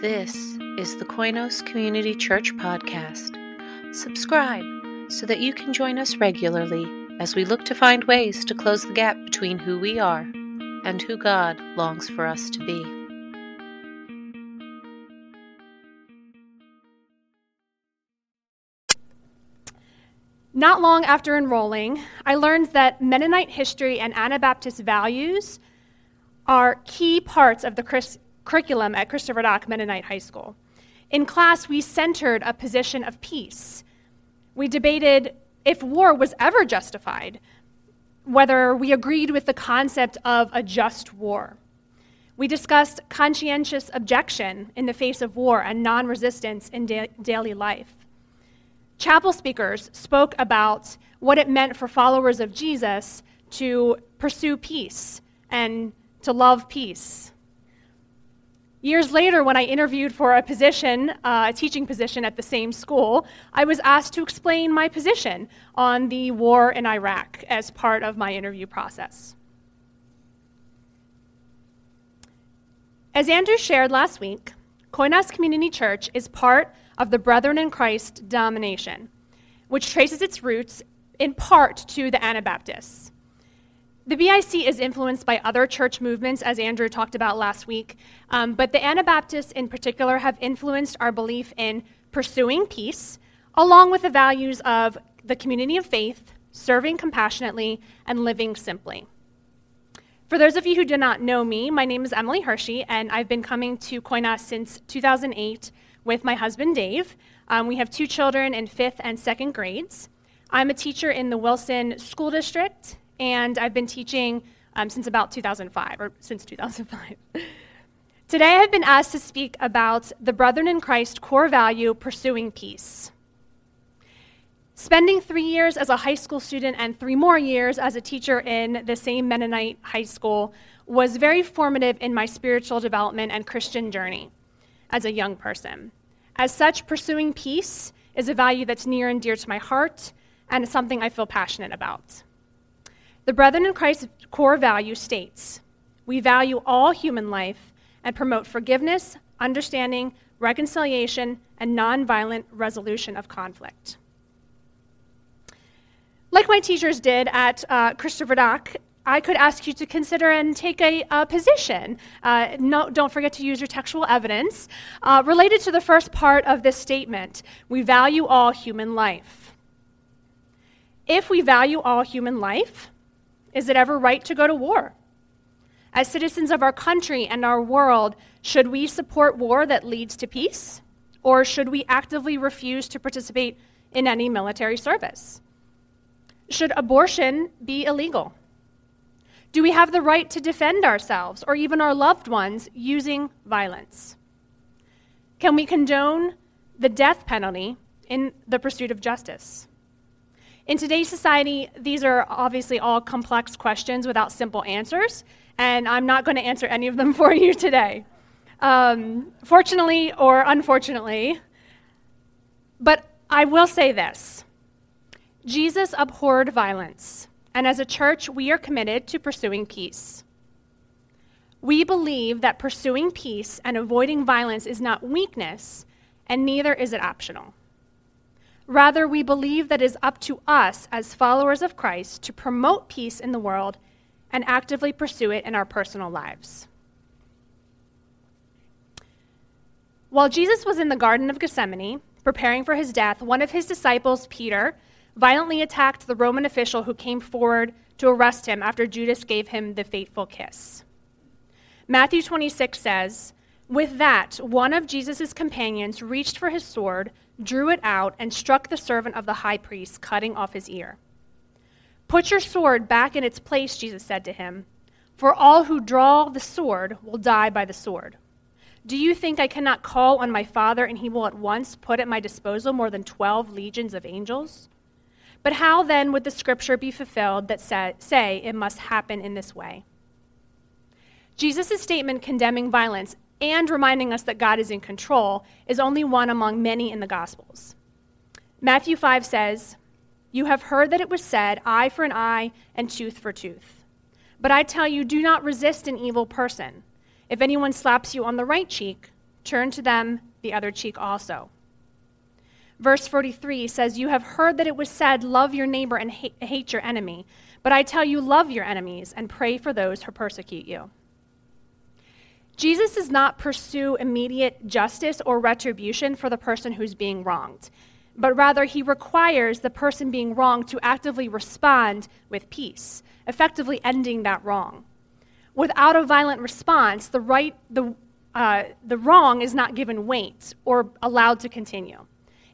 This is the Koinos Community Church Podcast. Subscribe so that you can join us regularly as we look to find ways to close the gap between who we are and who God longs for us to be. Not long after enrolling, I learned that Mennonite history and Anabaptist values are key parts of the Chris- curriculum at Christopher Dock Mennonite High School. In class, we centered a position of peace. We debated if war was ever justified, whether we agreed with the concept of a just war. We discussed conscientious objection in the face of war and non resistance in da- daily life. Chapel speakers spoke about what it meant for followers of Jesus to pursue peace and to love peace. Years later, when I interviewed for a position, uh, a teaching position at the same school, I was asked to explain my position on the war in Iraq as part of my interview process. As Andrew shared last week, Koinos Community Church is part of the Brethren in Christ denomination, which traces its roots in part to the Anabaptists. The BIC is influenced by other church movements, as Andrew talked about last week, um, but the Anabaptists in particular have influenced our belief in pursuing peace, along with the values of the community of faith, serving compassionately, and living simply. For those of you who do not know me, my name is Emily Hershey, and I've been coming to Koinos since 2008 with my husband Dave. Um, we have two children in fifth and second grades. I'm a teacher in the Wilson School District, and I've been teaching um, since about 2005, or since 2005. Today, I've been asked to speak about the Brethren in Christ core value, pursuing peace. Spending three years as a high school student and three more years as a teacher in the same Mennonite high school was very formative in my spiritual development and Christian journey as a young person. As such, pursuing peace is a value that's near and dear to my heart and is something I feel passionate about. The Brethren in Christ's core value states we value all human life and promote forgiveness, understanding, reconciliation, and nonviolent resolution of conflict. Like my teachers did at uh, Christopher Dock, I could ask you to consider and take a, a position. Uh, no, don't forget to use your textual evidence uh, related to the first part of this statement. We value all human life. If we value all human life, is it ever right to go to war? As citizens of our country and our world, should we support war that leads to peace? Or should we actively refuse to participate in any military service? Should abortion be illegal? Do we have the right to defend ourselves or even our loved ones using violence? Can we condone the death penalty in the pursuit of justice? In today's society, these are obviously all complex questions without simple answers, and I'm not going to answer any of them for you today. Um, fortunately or unfortunately, but I will say this Jesus abhorred violence, and as a church, we are committed to pursuing peace. We believe that pursuing peace and avoiding violence is not weakness, and neither is it optional. Rather, we believe that it is up to us as followers of Christ to promote peace in the world and actively pursue it in our personal lives. While Jesus was in the Garden of Gethsemane, preparing for his death, one of his disciples, Peter, violently attacked the Roman official who came forward to arrest him after Judas gave him the fateful kiss. Matthew 26 says, With that, one of Jesus' companions reached for his sword drew it out, and struck the servant of the high priest, cutting off his ear. Put your sword back in its place, Jesus said to him, for all who draw the sword will die by the sword. Do you think I cannot call on my Father, and he will at once put at my disposal more than twelve legions of angels? But how then would the scripture be fulfilled that say, say it must happen in this way? Jesus' statement condemning violence and reminding us that God is in control is only one among many in the Gospels. Matthew 5 says, You have heard that it was said, eye for an eye and tooth for tooth. But I tell you, do not resist an evil person. If anyone slaps you on the right cheek, turn to them the other cheek also. Verse 43 says, You have heard that it was said, Love your neighbor and hate, hate your enemy. But I tell you, love your enemies and pray for those who persecute you. Jesus does not pursue immediate justice or retribution for the person who's being wronged, but rather he requires the person being wronged to actively respond with peace, effectively ending that wrong. Without a violent response, the, right, the, uh, the wrong is not given weight or allowed to continue.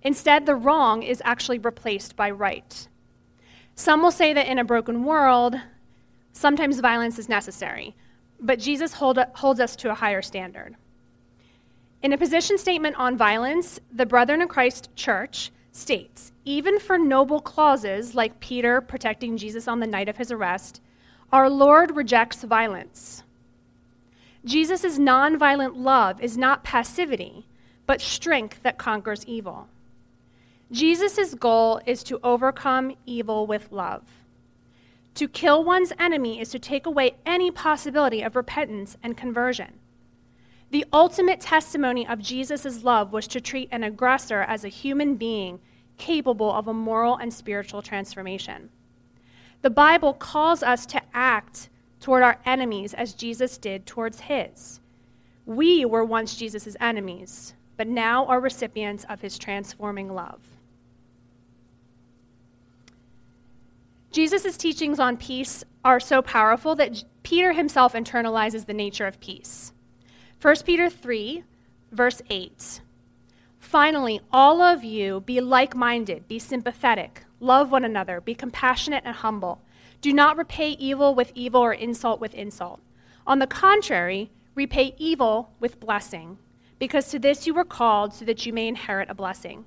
Instead, the wrong is actually replaced by right. Some will say that in a broken world, sometimes violence is necessary but Jesus hold, holds us to a higher standard. In a position statement on violence, the Brethren in Christ Church states even for noble clauses like Peter protecting Jesus on the night of his arrest, our Lord rejects violence. Jesus' nonviolent love is not passivity, but strength that conquers evil. Jesus' goal is to overcome evil with love. To kill one's enemy is to take away any possibility of repentance and conversion. The ultimate testimony of Jesus' love was to treat an aggressor as a human being capable of a moral and spiritual transformation. The Bible calls us to act toward our enemies as Jesus did towards his. We were once Jesus' enemies, but now are recipients of his transforming love. Jesus' teachings on peace are so powerful that Peter himself internalizes the nature of peace. 1 Peter 3, verse 8. Finally, all of you be like minded, be sympathetic, love one another, be compassionate and humble. Do not repay evil with evil or insult with insult. On the contrary, repay evil with blessing, because to this you were called so that you may inherit a blessing.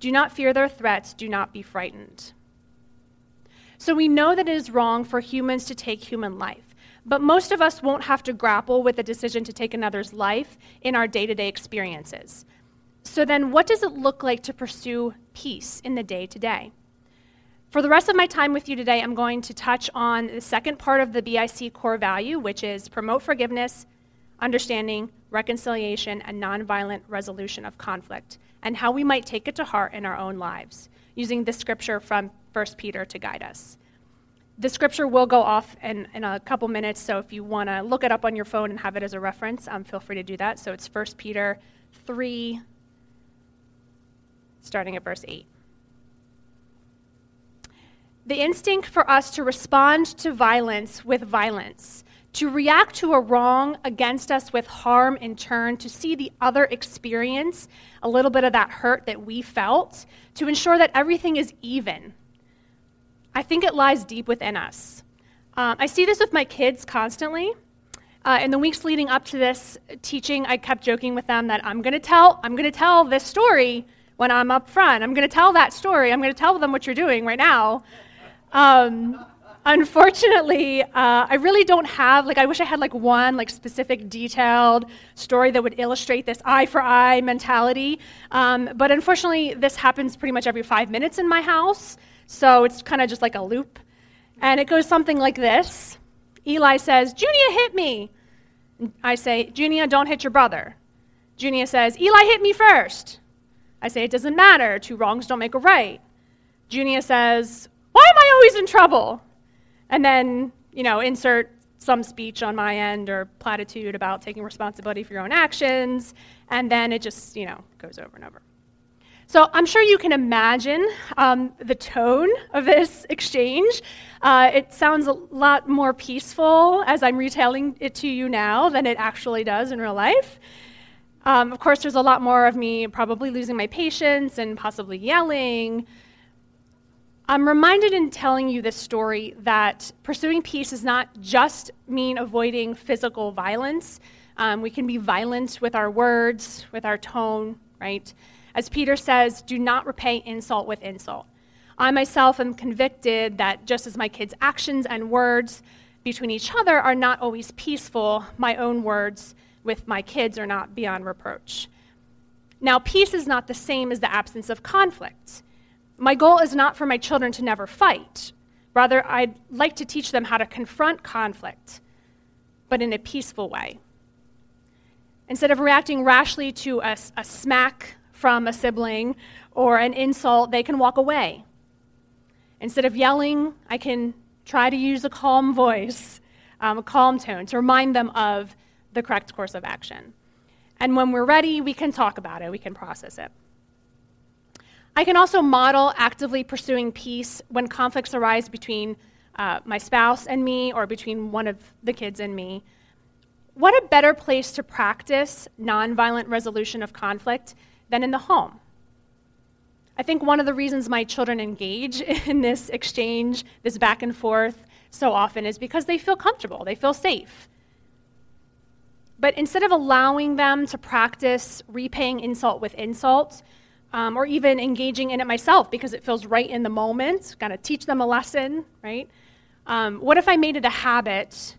Do not fear their threats, do not be frightened. So we know that it is wrong for humans to take human life, but most of us won't have to grapple with the decision to take another's life in our day to day experiences. So then, what does it look like to pursue peace in the day to day? For the rest of my time with you today, I'm going to touch on the second part of the BIC core value, which is promote forgiveness, understanding, reconciliation, and nonviolent resolution of conflict and how we might take it to heart in our own lives, using this scripture from 1 Peter to guide us. The scripture will go off in, in a couple minutes, so if you want to look it up on your phone and have it as a reference, um, feel free to do that. So it's 1 Peter 3, starting at verse 8. The instinct for us to respond to violence with violence to react to a wrong against us with harm in turn, to see the other experience a little bit of that hurt that we felt, to ensure that everything is even. I think it lies deep within us. Um, I see this with my kids constantly. Uh, in the weeks leading up to this teaching, I kept joking with them that I'm going to tell, I'm going to tell this story when I'm up front. I'm going to tell that story. I'm going to tell them what you're doing right now. Um, unfortunately, uh, I really don't have like I wish I had like one like specific detailed story that would illustrate this eye for eye mentality. Um, but unfortunately, this happens pretty much every five minutes in my house, so it's kind of just like a loop, and it goes something like this: Eli says, "Junia hit me." I say, "Junia, don't hit your brother." Junia says, "Eli hit me first. I say, "It doesn't matter. Two wrongs don't make a right." Junia says, "Why am I always in trouble?" And then, you know, insert some speech on my end or platitude about taking responsibility for your own actions, and then it just, you know, goes over and over. So I'm sure you can imagine um, the tone of this exchange. Uh, it sounds a lot more peaceful as I'm retelling it to you now than it actually does in real life. Um, of course, there's a lot more of me probably losing my patience and possibly yelling, I'm reminded in telling you this story that pursuing peace does not just mean avoiding physical violence. Um, we can be violent with our words, with our tone, right? As Peter says, do not repay insult with insult. I myself am convicted that just as my kids' actions and words between each other are not always peaceful, my own words with my kids are not beyond reproach. Now, peace is not the same as the absence of conflict. My goal is not for my children to never fight. Rather, I'd like to teach them how to confront conflict, but in a peaceful way. Instead of reacting rashly to a, a smack from a sibling or an insult, they can walk away. Instead of yelling, I can try to use a calm voice, um, a calm tone to remind them of the correct course of action. And when we're ready, we can talk about it, we can process it. I can also model actively pursuing peace when conflicts arise between uh, my spouse and me or between one of the kids and me. What a better place to practice nonviolent resolution of conflict than in the home? I think one of the reasons my children engage in this exchange, this back and forth, so often is because they feel comfortable, they feel safe. But instead of allowing them to practice repaying insult with insult, um, or even engaging in it myself because it feels right in the moment, got to teach them a lesson, right? Um, what if I made it a habit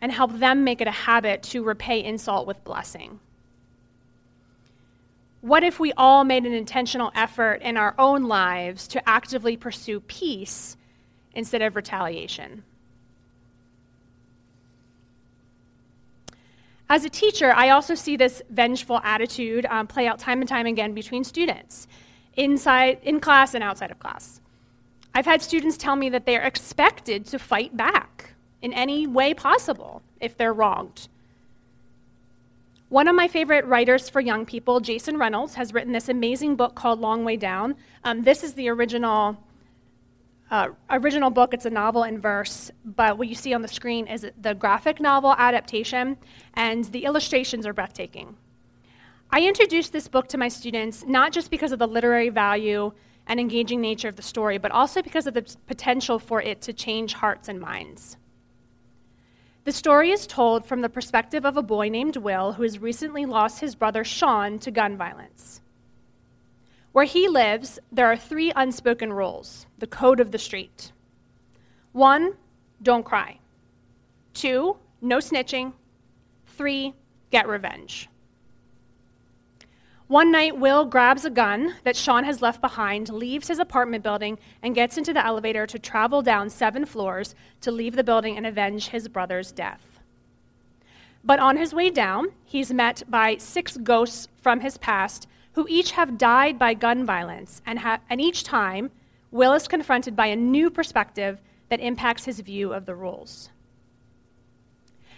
and help them make it a habit to repay insult with blessing? What if we all made an intentional effort in our own lives to actively pursue peace instead of retaliation? As a teacher, I also see this vengeful attitude um, play out time and time again between students, inside, in class and outside of class. I've had students tell me that they are expected to fight back in any way possible if they're wronged. One of my favorite writers for young people, Jason Reynolds, has written this amazing book called Long Way Down. Um, this is the original uh, original book. It's a novel in verse, but what you see on the screen is the graphic novel adaptation, and the illustrations are breathtaking. I introduced this book to my students not just because of the literary value and engaging nature of the story, but also because of the potential for it to change hearts and minds. The story is told from the perspective of a boy named Will who has recently lost his brother Sean to gun violence. Where he lives, there are three unspoken rules the code of the street. One, don't cry. Two, no snitching. Three, get revenge. One night, Will grabs a gun that Sean has left behind, leaves his apartment building, and gets into the elevator to travel down seven floors to leave the building and avenge his brother's death. But on his way down, he's met by six ghosts from his past who each have died by gun violence, and, ha- and each time, Will is confronted by a new perspective that impacts his view of the rules.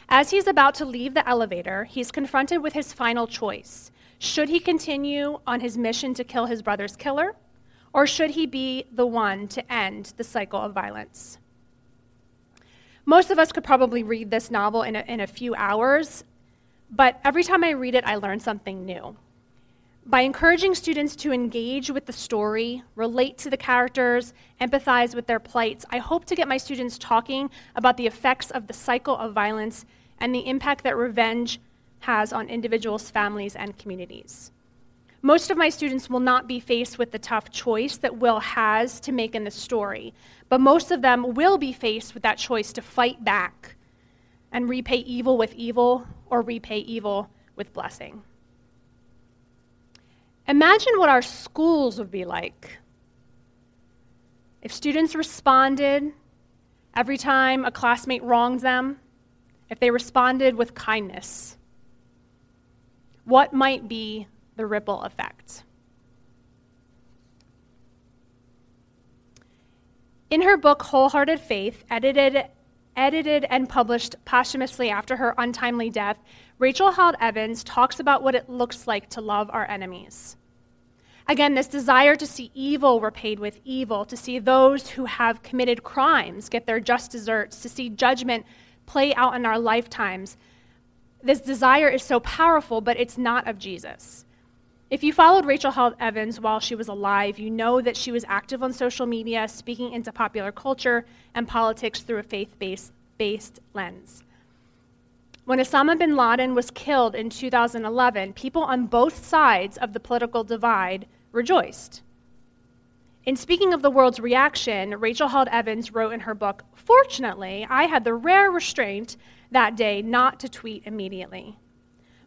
As he's about to leave the elevator, he's confronted with his final choice should he continue on his mission to kill his brother's killer, or should he be the one to end the cycle of violence? Most of us could probably read this novel in a, in a few hours, but every time I read it, I learn something new. By encouraging students to engage with the story, relate to the characters, empathize with their plights, I hope to get my students talking about the effects of the cycle of violence and the impact that revenge has on individuals, families, and communities. Most of my students will not be faced with the tough choice that Will has to make in the story, but most of them will be faced with that choice to fight back and repay evil with evil or repay evil with blessing. Imagine what our schools would be like if students responded every time a classmate wronged them, if they responded with kindness what might be the ripple effect? In her book Wholehearted Faith, edited, edited and published posthumously after her untimely death, Rachel Held Evans talks about what it looks like to love our enemies. Again, this desire to see evil repaid with evil, to see those who have committed crimes get their just deserts, to see judgment play out in our lifetimes, this desire is so powerful, but it's not of Jesus. If you followed Rachel Held Evans while she was alive, you know that she was active on social media, speaking into popular culture and politics through a faith based lens. When Osama bin Laden was killed in 2011, people on both sides of the political divide rejoiced. In speaking of the world's reaction, Rachel Held Evans wrote in her book Fortunately, I had the rare restraint that day not to tweet immediately.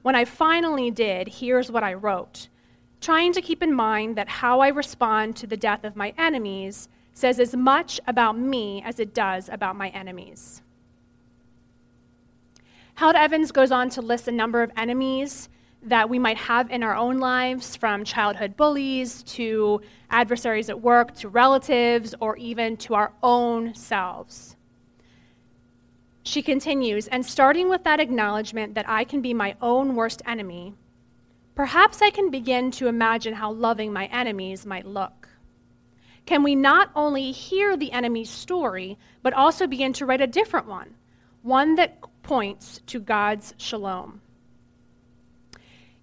When I finally did, here's what I wrote trying to keep in mind that how I respond to the death of my enemies says as much about me as it does about my enemies. Held Evans goes on to list a number of enemies that we might have in our own lives, from childhood bullies to adversaries at work to relatives or even to our own selves. She continues, and starting with that acknowledgement that I can be my own worst enemy, perhaps I can begin to imagine how loving my enemies might look. Can we not only hear the enemy's story, but also begin to write a different one, one that points to God's shalom?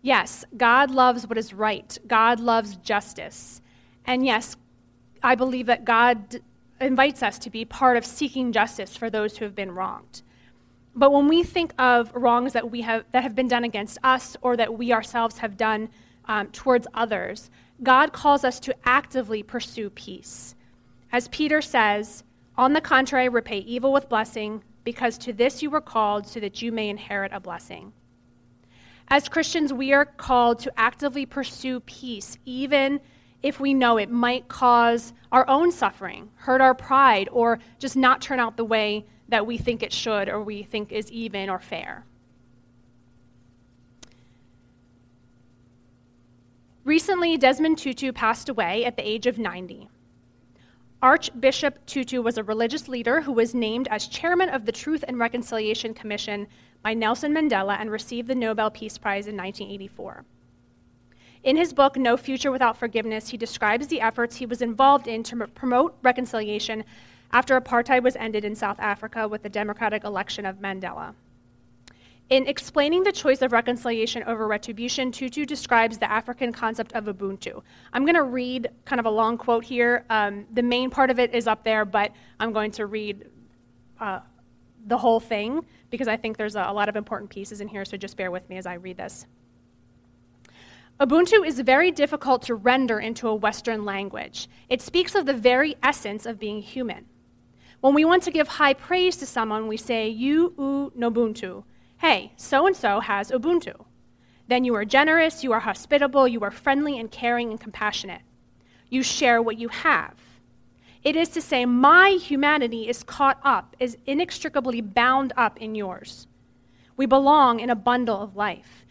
Yes, God loves what is right, God loves justice. And yes, I believe that God invites us to be part of seeking justice for those who have been wronged. But when we think of wrongs that, we have, that have been done against us or that we ourselves have done um, towards others, God calls us to actively pursue peace. As Peter says, on the contrary, repay evil with blessing, because to this you were called so that you may inherit a blessing. As Christians, we are called to actively pursue peace, even if we know it might cause our own suffering, hurt our pride, or just not turn out the way that we think it should or we think is even or fair. Recently, Desmond Tutu passed away at the age of 90. Archbishop Tutu was a religious leader who was named as chairman of the Truth and Reconciliation Commission by Nelson Mandela and received the Nobel Peace Prize in 1984. In his book, No Future Without Forgiveness, he describes the efforts he was involved in to promote reconciliation after apartheid was ended in South Africa with the democratic election of Mandela. In explaining the choice of reconciliation over retribution, Tutu describes the African concept of Ubuntu. I'm going to read kind of a long quote here. Um, the main part of it is up there, but I'm going to read uh, the whole thing because I think there's a, a lot of important pieces in here, so just bear with me as I read this. Ubuntu is very difficult to render into a Western language. It speaks of the very essence of being human. When we want to give high praise to someone, we say, You u nobuntu. Hey, so and so has Ubuntu. Then you are generous, you are hospitable, you are friendly and caring and compassionate. You share what you have. It is to say, my humanity is caught up, is inextricably bound up in yours. We belong in a bundle of life.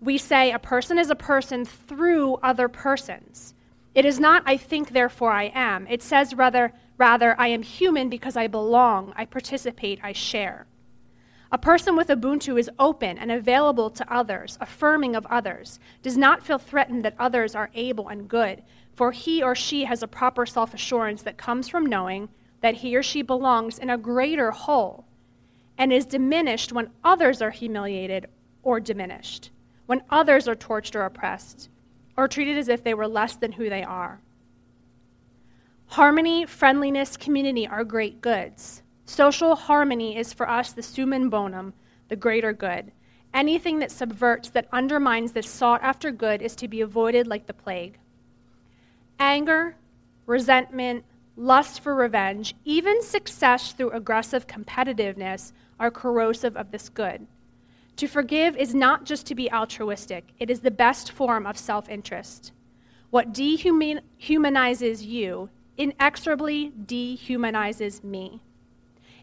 We say a person is a person through other persons. It is not, I think, therefore I am. It says rather, rather, I am human because I belong, I participate, I share. A person with Ubuntu is open and available to others, affirming of others, does not feel threatened that others are able and good, for he or she has a proper self assurance that comes from knowing that he or she belongs in a greater whole and is diminished when others are humiliated or diminished, when others are tortured or oppressed, or treated as if they were less than who they are. Harmony, friendliness, community are great goods. Social harmony is for us the summum bonum, the greater good. Anything that subverts, that undermines this sought after good is to be avoided like the plague. Anger, resentment, lust for revenge, even success through aggressive competitiveness are corrosive of this good. To forgive is not just to be altruistic, it is the best form of self interest. What dehumanizes you inexorably dehumanizes me.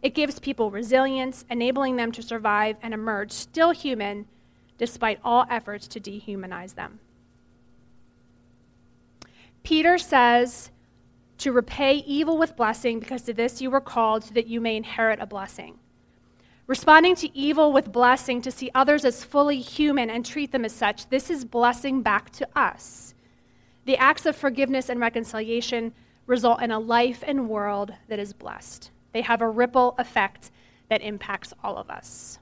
It gives people resilience, enabling them to survive and emerge still human despite all efforts to dehumanize them. Peter says to repay evil with blessing because to this you were called so that you may inherit a blessing. Responding to evil with blessing, to see others as fully human and treat them as such, this is blessing back to us. The acts of forgiveness and reconciliation result in a life and world that is blessed. They have a ripple effect that impacts all of us.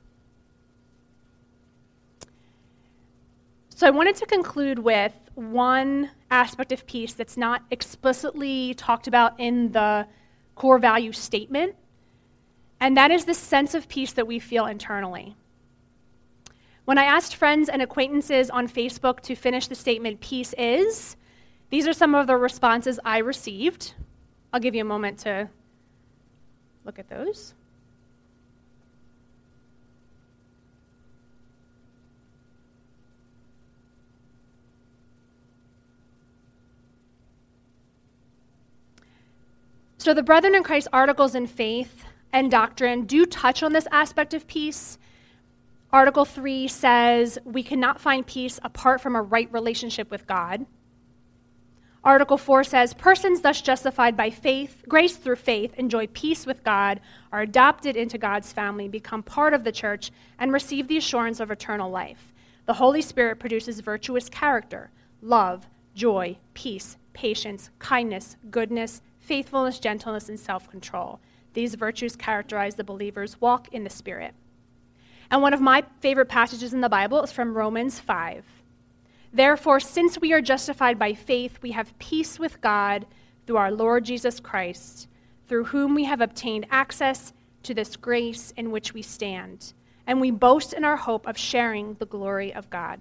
So I wanted to conclude with one aspect of peace that's not explicitly talked about in the core value statement, and that is the sense of peace that we feel internally. When I asked friends and acquaintances on Facebook to finish the statement, peace is, these are some of the responses I received. I'll give you a moment to look at those. So, the Brethren in Christ articles in faith and doctrine do touch on this aspect of peace. Article 3 says we cannot find peace apart from a right relationship with God. Article 4 says persons thus justified by faith, grace through faith, enjoy peace with God, are adopted into God's family, become part of the church, and receive the assurance of eternal life. The Holy Spirit produces virtuous character, love, joy, peace, patience, kindness, goodness, faithfulness, gentleness, and self control. These virtues characterize the believer's walk in the Spirit. And one of my favorite passages in the Bible is from Romans 5. Therefore, since we are justified by faith, we have peace with God through our Lord Jesus Christ, through whom we have obtained access to this grace in which we stand. And we boast in our hope of sharing the glory of God.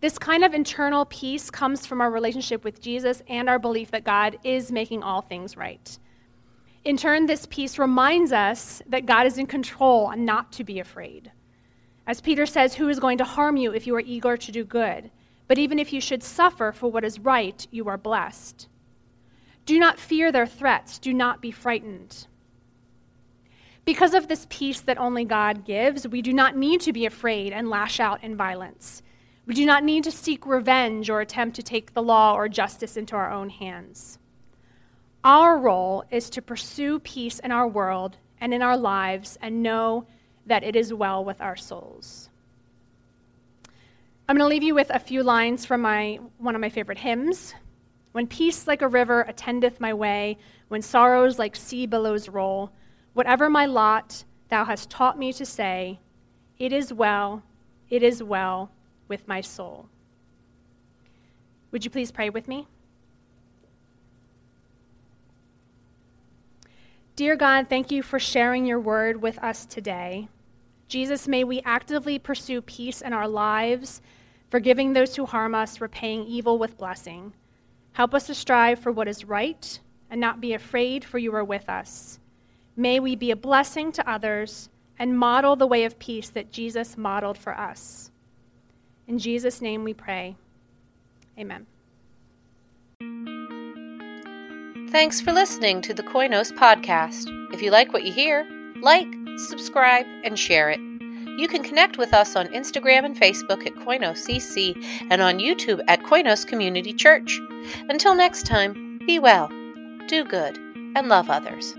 This kind of internal peace comes from our relationship with Jesus and our belief that God is making all things right. In turn, this peace reminds us that God is in control and not to be afraid. As Peter says, Who is going to harm you if you are eager to do good? But even if you should suffer for what is right, you are blessed. Do not fear their threats, do not be frightened. Because of this peace that only God gives, we do not need to be afraid and lash out in violence. We do not need to seek revenge or attempt to take the law or justice into our own hands. Our role is to pursue peace in our world and in our lives and know that it is well with our souls. I'm going to leave you with a few lines from my, one of my favorite hymns. When peace like a river attendeth my way, when sorrows like sea billows roll, whatever my lot, thou hast taught me to say, It is well, it is well with my soul. Would you please pray with me? Dear God, thank you for sharing your word with us today. Jesus, may we actively pursue peace in our lives, forgiving those who harm us, repaying evil with blessing. Help us to strive for what is right and not be afraid, for you are with us. May we be a blessing to others and model the way of peace that Jesus modeled for us. In Jesus' name we pray. Amen. Thanks for listening to the Koinos podcast. If you like what you hear, like, subscribe, and share it. You can connect with us on Instagram and Facebook at KoinosCC and on YouTube at Koinos Community Church. Until next time, be well, do good, and love others.